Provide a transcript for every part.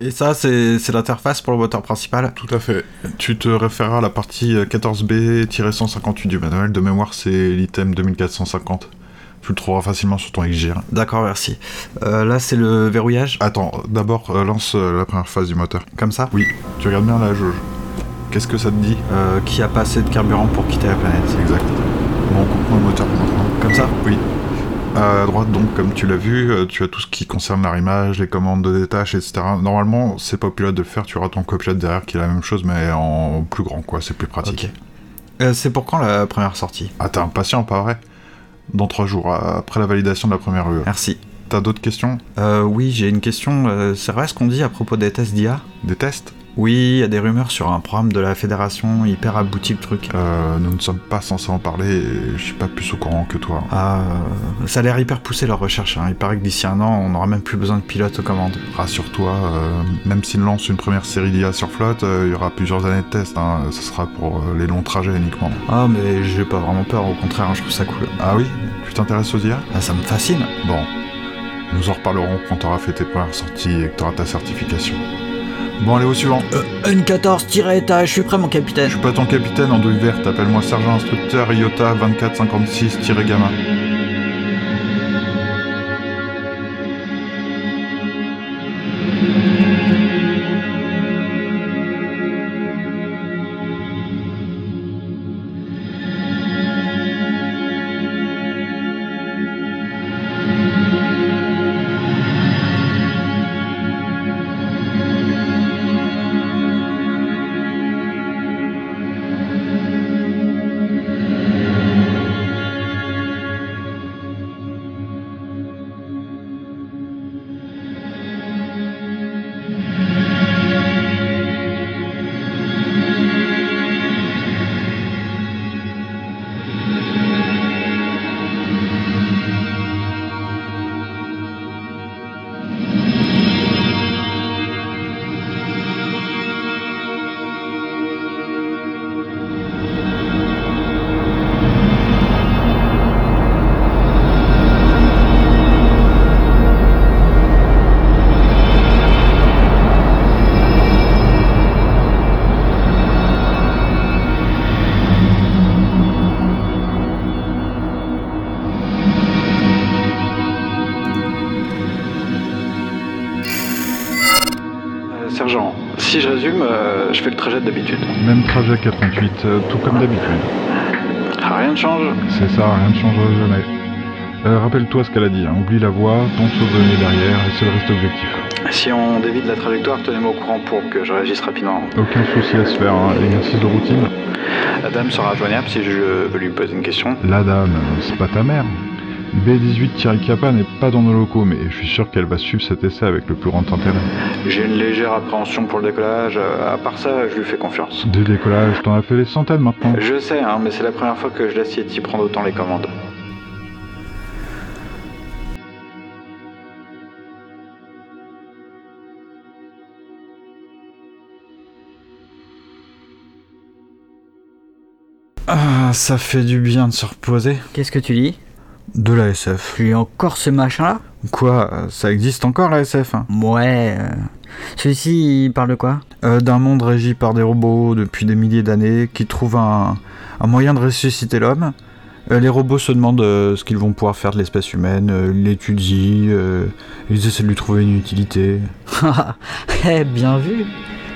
Et ça, c'est l'interface pour le moteur principal Tout à fait. Tu te référeras à la partie 14B-158 du manuel. De mémoire, c'est l'item 2450. Tu le trouveras facilement sur ton XGR. D'accord, merci. Euh, là, c'est le verrouillage Attends, d'abord, euh, lance euh, la première phase du moteur. Comme ça Oui, tu regardes bien la jauge. Qu'est-ce que ça te dit euh, Qui a pas assez de carburant pour quitter la planète Exact. Bon, coupe le moteur maintenant. Comme ça Oui. À droite, donc, comme tu l'as vu, euh, tu as tout ce qui concerne l'arrimage, les commandes de détache, etc. Normalement, c'est pas de le faire, tu auras ton copilote derrière qui est la même chose, mais en plus grand, quoi, c'est plus pratique. Euh, c'est pour quand la première sortie? Ah, t'es impatient, pas vrai Dans trois jours, après la validation de la première UE. Merci. T'as d'autres questions? Euh, oui, j'ai une question. C'est vrai ce qu'on dit à propos des tests d'IA? Des tests? Oui, il y a des rumeurs sur un programme de la fédération, hyper abouti le truc. euh, Nous ne sommes pas censés en parler, je suis pas plus au courant que toi. Ah, euh, ça a l'air hyper poussé leur recherche. hein. Il paraît que d'ici un an, on n'aura même plus besoin de pilote aux commandes. Rassure-toi, euh, même s'ils lancent une première série d'IA sur flotte, euh, il y aura plusieurs années de tests, hein. ce sera pour euh, les longs trajets uniquement. Ah, mais j'ai pas vraiment peur, au contraire, hein, je trouve ça cool. Ah oui? Tu t'intéresses aux IA Ah, ça me fascine. Bon, nous en reparlerons quand t'auras fait tes premières sorties et que t'auras ta certification. Bon, allez au suivant. N14-état, je suis prêt, mon capitaine. Je suis pas ton capitaine en douille verte, appelle-moi sergent instructeur IOTA 2456-gamma. Si je résume, euh, je fais le trajet d'habitude. Même trajet 438, euh, tout comme d'habitude. Rien ne change C'est ça, rien ne changera jamais. Euh, Rappelle-toi ce qu'elle a dit, hein. oublie la voie, ton sauve derrière, et c'est le reste objectif. Si on dévie de la trajectoire, tenez-moi au courant pour que je réagisse rapidement. Aucun souci à se faire, hein. exercice de routine. La dame sera joignable si je veux lui poser une question. La dame, c'est pas ta mère. B18 Thierry Capa n'est pas dans nos locaux, mais je suis sûr qu'elle va suivre cet essai avec le plus grand intérêt. J'ai une légère appréhension pour le décollage. euh, À part ça, je lui fais confiance. Des décollages, t'en as fait des centaines maintenant. Je sais, hein, mais c'est la première fois que je laisse Yeti prendre autant les commandes. Ah, ça fait du bien de se reposer. Qu'est-ce que tu dis? De la SF. Tu lis encore ce machin-là Quoi euh, Ça existe encore la SF hein? Ouais. euh, Celui-ci, il parle de quoi? Euh, D'un monde régi par des robots depuis des milliers d'années qui trouvent un, un moyen de ressusciter l'homme. Euh, les robots se demandent ce qu'ils vont pouvoir faire de l'espèce humaine, ils l'étudient, ils essaient de lui trouver une utilité. Eh, bien vu.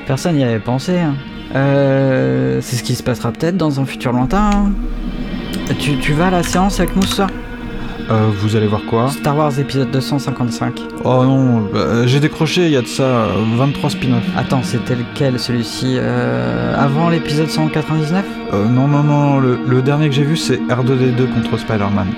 Personne n'y avait pensé. hein. C'est ce qui se passera peut-être dans un futur lointain. hein. Tu, tu vas à la séance avec nous ce soir Euh, vous allez voir quoi Star Wars épisode 255. Oh non, bah, j'ai décroché il y a de ça euh, 23 spin-offs. Attends, c'était lequel celui-ci euh, Avant l'épisode 199 Euh, non, non, non, le, le dernier que j'ai vu c'est R2D2 contre Spider-Man.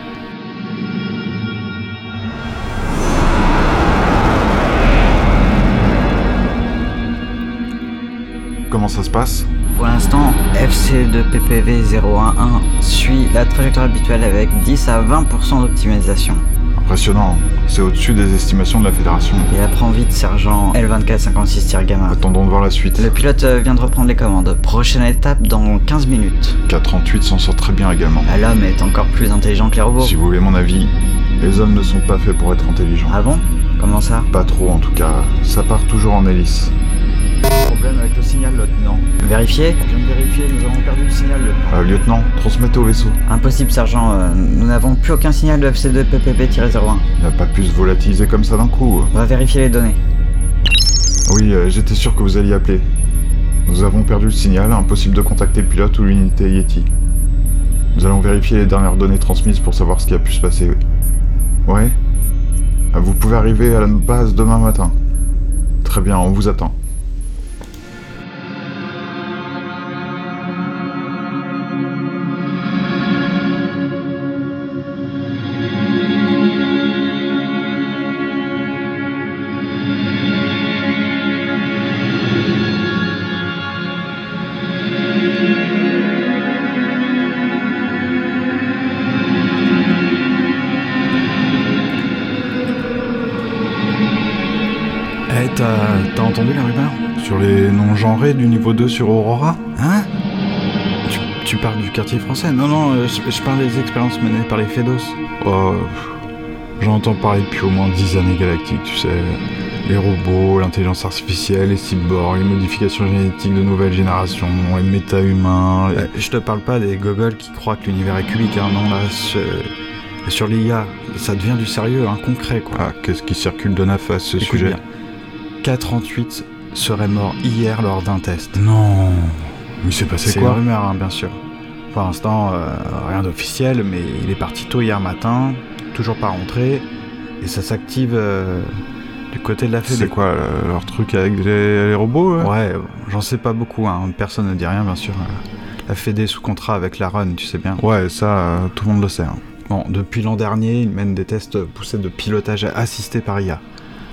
Comment ça se passe? Pour l'instant, FC2PPV011 suit la trajectoire habituelle avec 10 à 20% d'optimisation. Impressionnant, c'est au-dessus des estimations de la fédération. Il apprend vite, sergent L2456-gamma. Attendons de voir la suite. Le pilote euh, vient de reprendre les commandes. Prochaine étape dans 15 minutes. K38 s'en sort très bien également. L'homme est encore plus intelligent que les robots. Si vous voulez mon avis, les hommes ne sont pas faits pour être intelligents. Ah bon? Comment ça? Pas trop en tout cas, ça part toujours en hélice. Problème avec le signal, lieutenant. Vérifié Je viens de vérifier, nous avons perdu le signal, lieutenant. Euh, lieutenant, transmettez au vaisseau. Impossible, sergent. euh, nous n'avons plus aucun signal de FC2 PPP-01. Il n'a pas pu se volatiliser comme ça d'un coup. On va vérifier les données. Oui, euh, j'étais sûr que vous alliez appeler. Nous avons perdu le signal, impossible de contacter le pilote ou l'unité Yeti. Nous allons vérifier les dernières données transmises pour savoir ce qui a pu se passer. Ouais Ah, Vous pouvez arriver à la base demain matin. Très bien, on vous attend. T'as entendu la rumeur Sur les noms genrés du niveau 2 sur Aurora Hein tu, tu parles du quartier français Non, non, euh, je, je parle des expériences menées par les FEDOS. Oh, j'en entends parler depuis au moins 10 années galactiques, tu sais. Les robots, l'intelligence artificielle, les cyborgs, les modifications génétiques de nouvelle génération, les méta-humains. les- Euh, je te parle pas des gogoles qui croient que l'univers est cubique, hein, non, là, je- sur l'IA, ça devient du sérieux, un concret, quoi. Ah, qu'est-ce qui circule de neuf à ce Écoute sujet bien. K38 serait mort hier lors d'un test. Non Mais c'est passé C'est quoi une rumeur, hein, bien sûr. Pour l'instant, euh, rien d'officiel, mais il est parti tôt hier matin, toujours pas rentré, et ça s'active euh, du côté de la C'est Fédé. quoi euh, leur truc avec les, les robots là Ouais, j'en sais pas beaucoup, hein, personne ne dit rien, bien sûr. La Fédé sous contrat avec la Run, tu sais bien. Ouais, ça, tout le monde le sait. hein. Bon, depuis l'an dernier, ils mènent des tests poussés de pilotage assisté par IA.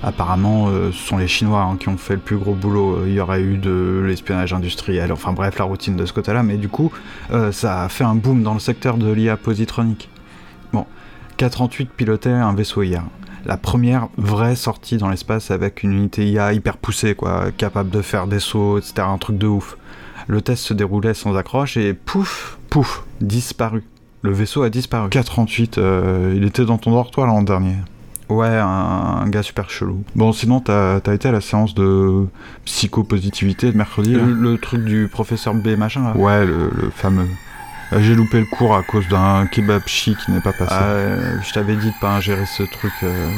Apparemment, euh, ce sont les Chinois hein, qui ont fait le plus gros boulot. Euh, Il y aurait eu de l'espionnage industriel, enfin bref, la routine de ce côté-là. Mais du coup, euh, ça a fait un boom dans le secteur de l'IA positronique. Bon, K-38 pilotait un vaisseau hier. La première vraie sortie dans l'espace avec une unité IA hyper poussée, quoi, capable de faire des sauts, etc. Un truc de ouf. Le test se déroulait sans accroche et pouf, pouf, disparu. Le vaisseau a disparu. K38, euh, il était dans ton dortoir l'an dernier. Ouais, un, un gars super chelou. Bon, sinon, t'as as été à la séance de psychopositivité de mercredi là Le, le truc du professeur B machin là Ouais, le, le fameux. Euh, J'ai loupé le cours à cause d'un kebab chi qui n'est pas passé. Ah, euh, je t'avais dit de pas ingérer ce truc. euh,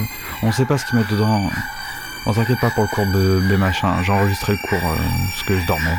On sait pas ce qu'ils mettent dedans. On t'inquiète pas pour le cours de B machin. J'ai enregistré le cours euh, parce que je dormais.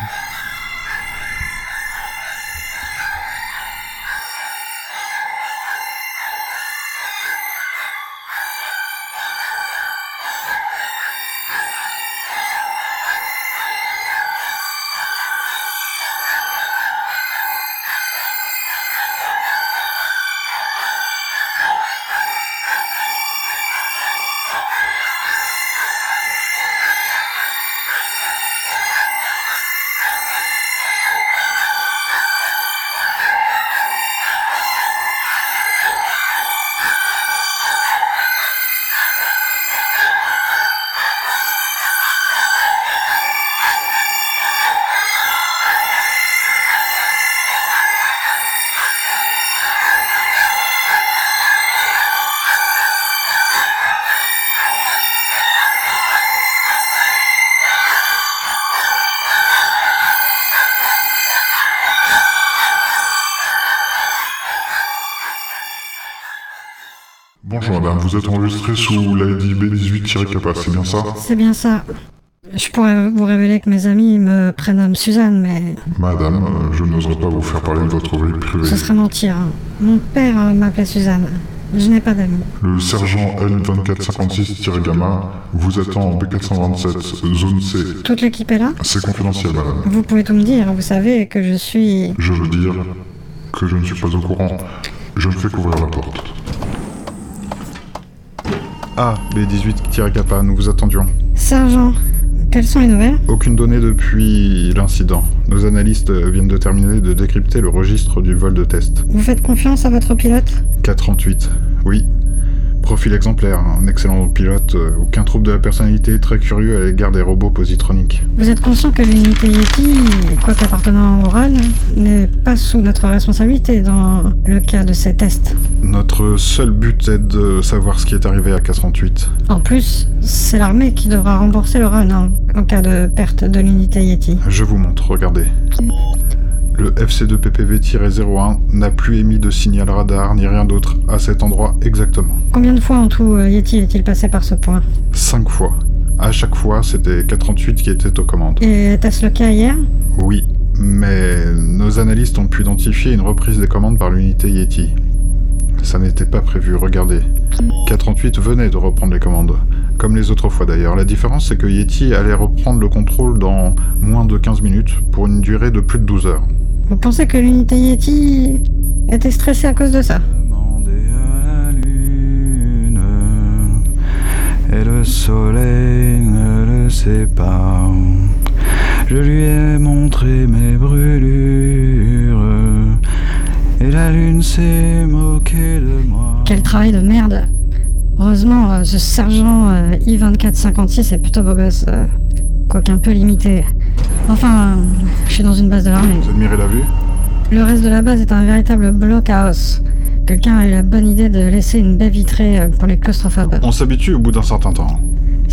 Bonjour madame, vous êtes enregistré sous l'ID B18-Kappa, c'est bien ça C'est bien ça. Je pourrais vous révéler que mes amis me prénomment Suzanne, mais Madame, je n'oserais pas vous faire parler de votre vie privée. ce serait mentir. Mon père euh, m'appelait Suzanne. Je n'ai pas d'amis. Le sergent L2456-Gamma vous attend en B427, zone C. Toute l'équipe est là C'est confidentiel, madame. Vous pouvez tout me dire, vous savez que je suis... Je veux dire que je ne suis pas au courant. Je ne fais qu'ouvrir la porte. Ah, B18-Kappa, nous vous attendions. Sergent, quelles sont les nouvelles? Aucune donnée depuis l'incident. Nos analystes viennent de terminer de décrypter le registre du vol de test. Vous faites confiance à votre pilote? K38, oui. Profil exemplaire, un excellent pilote, euh, aucun trouble de la personnalité, très curieux à l'égard des robots positroniques. Vous êtes conscient que l'unité Yeti, quoique appartenant au RAN, n'est pas sous notre responsabilité dans le cas de ces tests. Notre seul but est de savoir ce qui est arrivé à 438. En plus, c'est l'armée qui devra rembourser le en, en cas de perte de l'unité Yeti. Je vous montre, regardez. Le FC2PPV-01 n'a plus émis de signal radar ni rien d'autre à cet endroit exactement. Combien de fois en tout euh, Yeti est-il passé par ce point? Cinq fois. À chaque fois, c'était 438 qui était aux commandes. Et était-ce le cas hier? Oui, mais nos analystes ont pu identifier une reprise des commandes par l'unité Yeti. Ça n'était pas prévu, regardez. 438 venait de reprendre les commandes, comme les autres fois d'ailleurs. La différence, c'est que Yeti allait reprendre le contrôle dans moins de 15 minutes, pour une durée de plus de 12 heures. Vous pensez que l'unité Yeti était stressée à cause de ça Demandez à la lune, et le soleil ne le sait pas. Je lui ai montré mes brûlures, et la lune s'est moquée de moi. Quel travail de merde Heureusement, euh, ce sergent euh, I-2456 est plutôt beau gosse, euh, quoique un peu limité. Enfin, je suis dans une base de l'armée. Vous admirez la vue Le reste de la base est un véritable blockhouse. Quelqu'un a eu la bonne idée de laisser une baie vitrée euh, pour les claustrophobes. On s'habitue au bout d'un certain temps.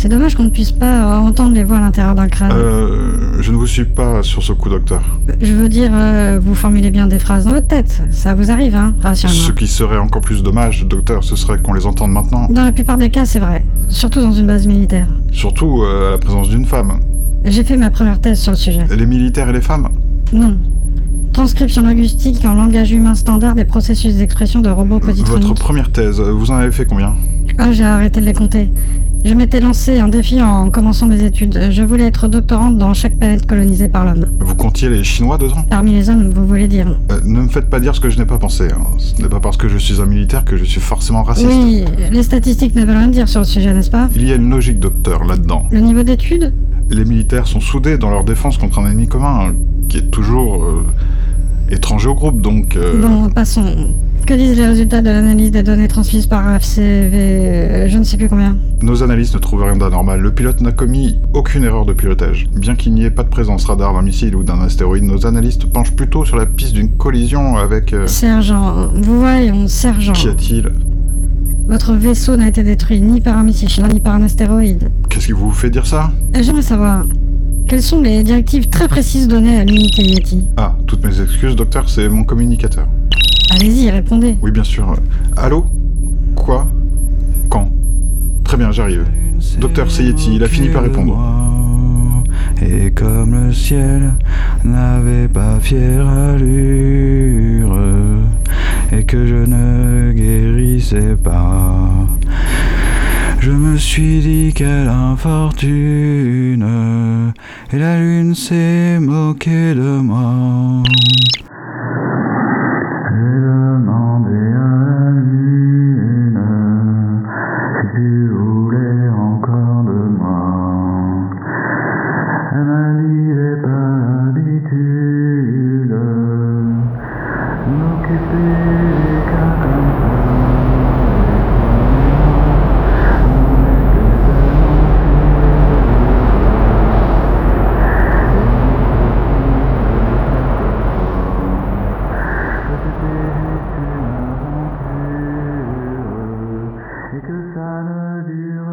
C'est dommage qu'on ne puisse pas euh, entendre les voix à l'intérieur d'un crâne. Euh, je ne vous suis pas sur ce coup, docteur. Je veux dire, euh, vous formulez bien des phrases dans votre tête. Ça vous arrive, hein, rassurez-moi. Ce qui serait encore plus dommage, docteur, ce serait qu'on les entende maintenant. Dans la plupart des cas, c'est vrai. Surtout dans une base militaire. Surtout euh, à la présence d'une femme. J'ai fait ma première thèse sur le sujet. Les militaires et les femmes Non. Transcription linguistique en langage humain standard des processus d'expression de robots positroniques. Votre première thèse, vous en avez fait combien? Ah, j'ai arrêté de les compter. Je m'étais lancé un défi en commençant mes études. Je voulais être doctorante dans chaque planète colonisée par l'homme. Vous comptiez les Chinois dedans Parmi les hommes, vous voulez dire Euh, Ne me faites pas dire ce que je n'ai pas pensé. hein. Ce n'est pas parce que je suis un militaire que je suis forcément raciste. Oui, les statistiques ne veulent rien dire sur le sujet, n'est-ce pas? Il y a une logique, docteur, là-dedans. Le niveau d'études? Les militaires sont soudés dans leur défense contre un ennemi commun, hein, qui est toujours euh, étranger au groupe, donc... euh, Bon, passons. Que disent les résultats de l'analyse des données transmises par FCV euh, Je ne sais plus combien. Nos analystes ne trouvent rien d'anormal. Le pilote n'a commis aucune erreur de pilotage. Bien qu'il n'y ait pas de présence radar d'un missile ou d'un astéroïde, nos analystes penchent plutôt sur la piste d'une collision avec... euh, Sergent, vous voyons, sergent. Qu'y a-t-il? Votre vaisseau n'a été détruit ni par un missile chinois ni par un astéroïde. Qu'est-ce qui vous fait dire ça? Euh, J'aimerais savoir, quelles sont les directives très précises données à l'unité Yeti? Ah, toutes mes excuses, docteur, c'est mon communicateur. Allez-y, répondez. Oui, bien sûr. Allô? Quoi? Quand? Très bien, j'arrive. Docteur Seyeti, il a fini par répondre. Et comme le ciel n'avait pas fière allure, et que je ne guérissais pas, je me suis dit quelle infortune, et la lune s'est moquée de moi. Because I love you.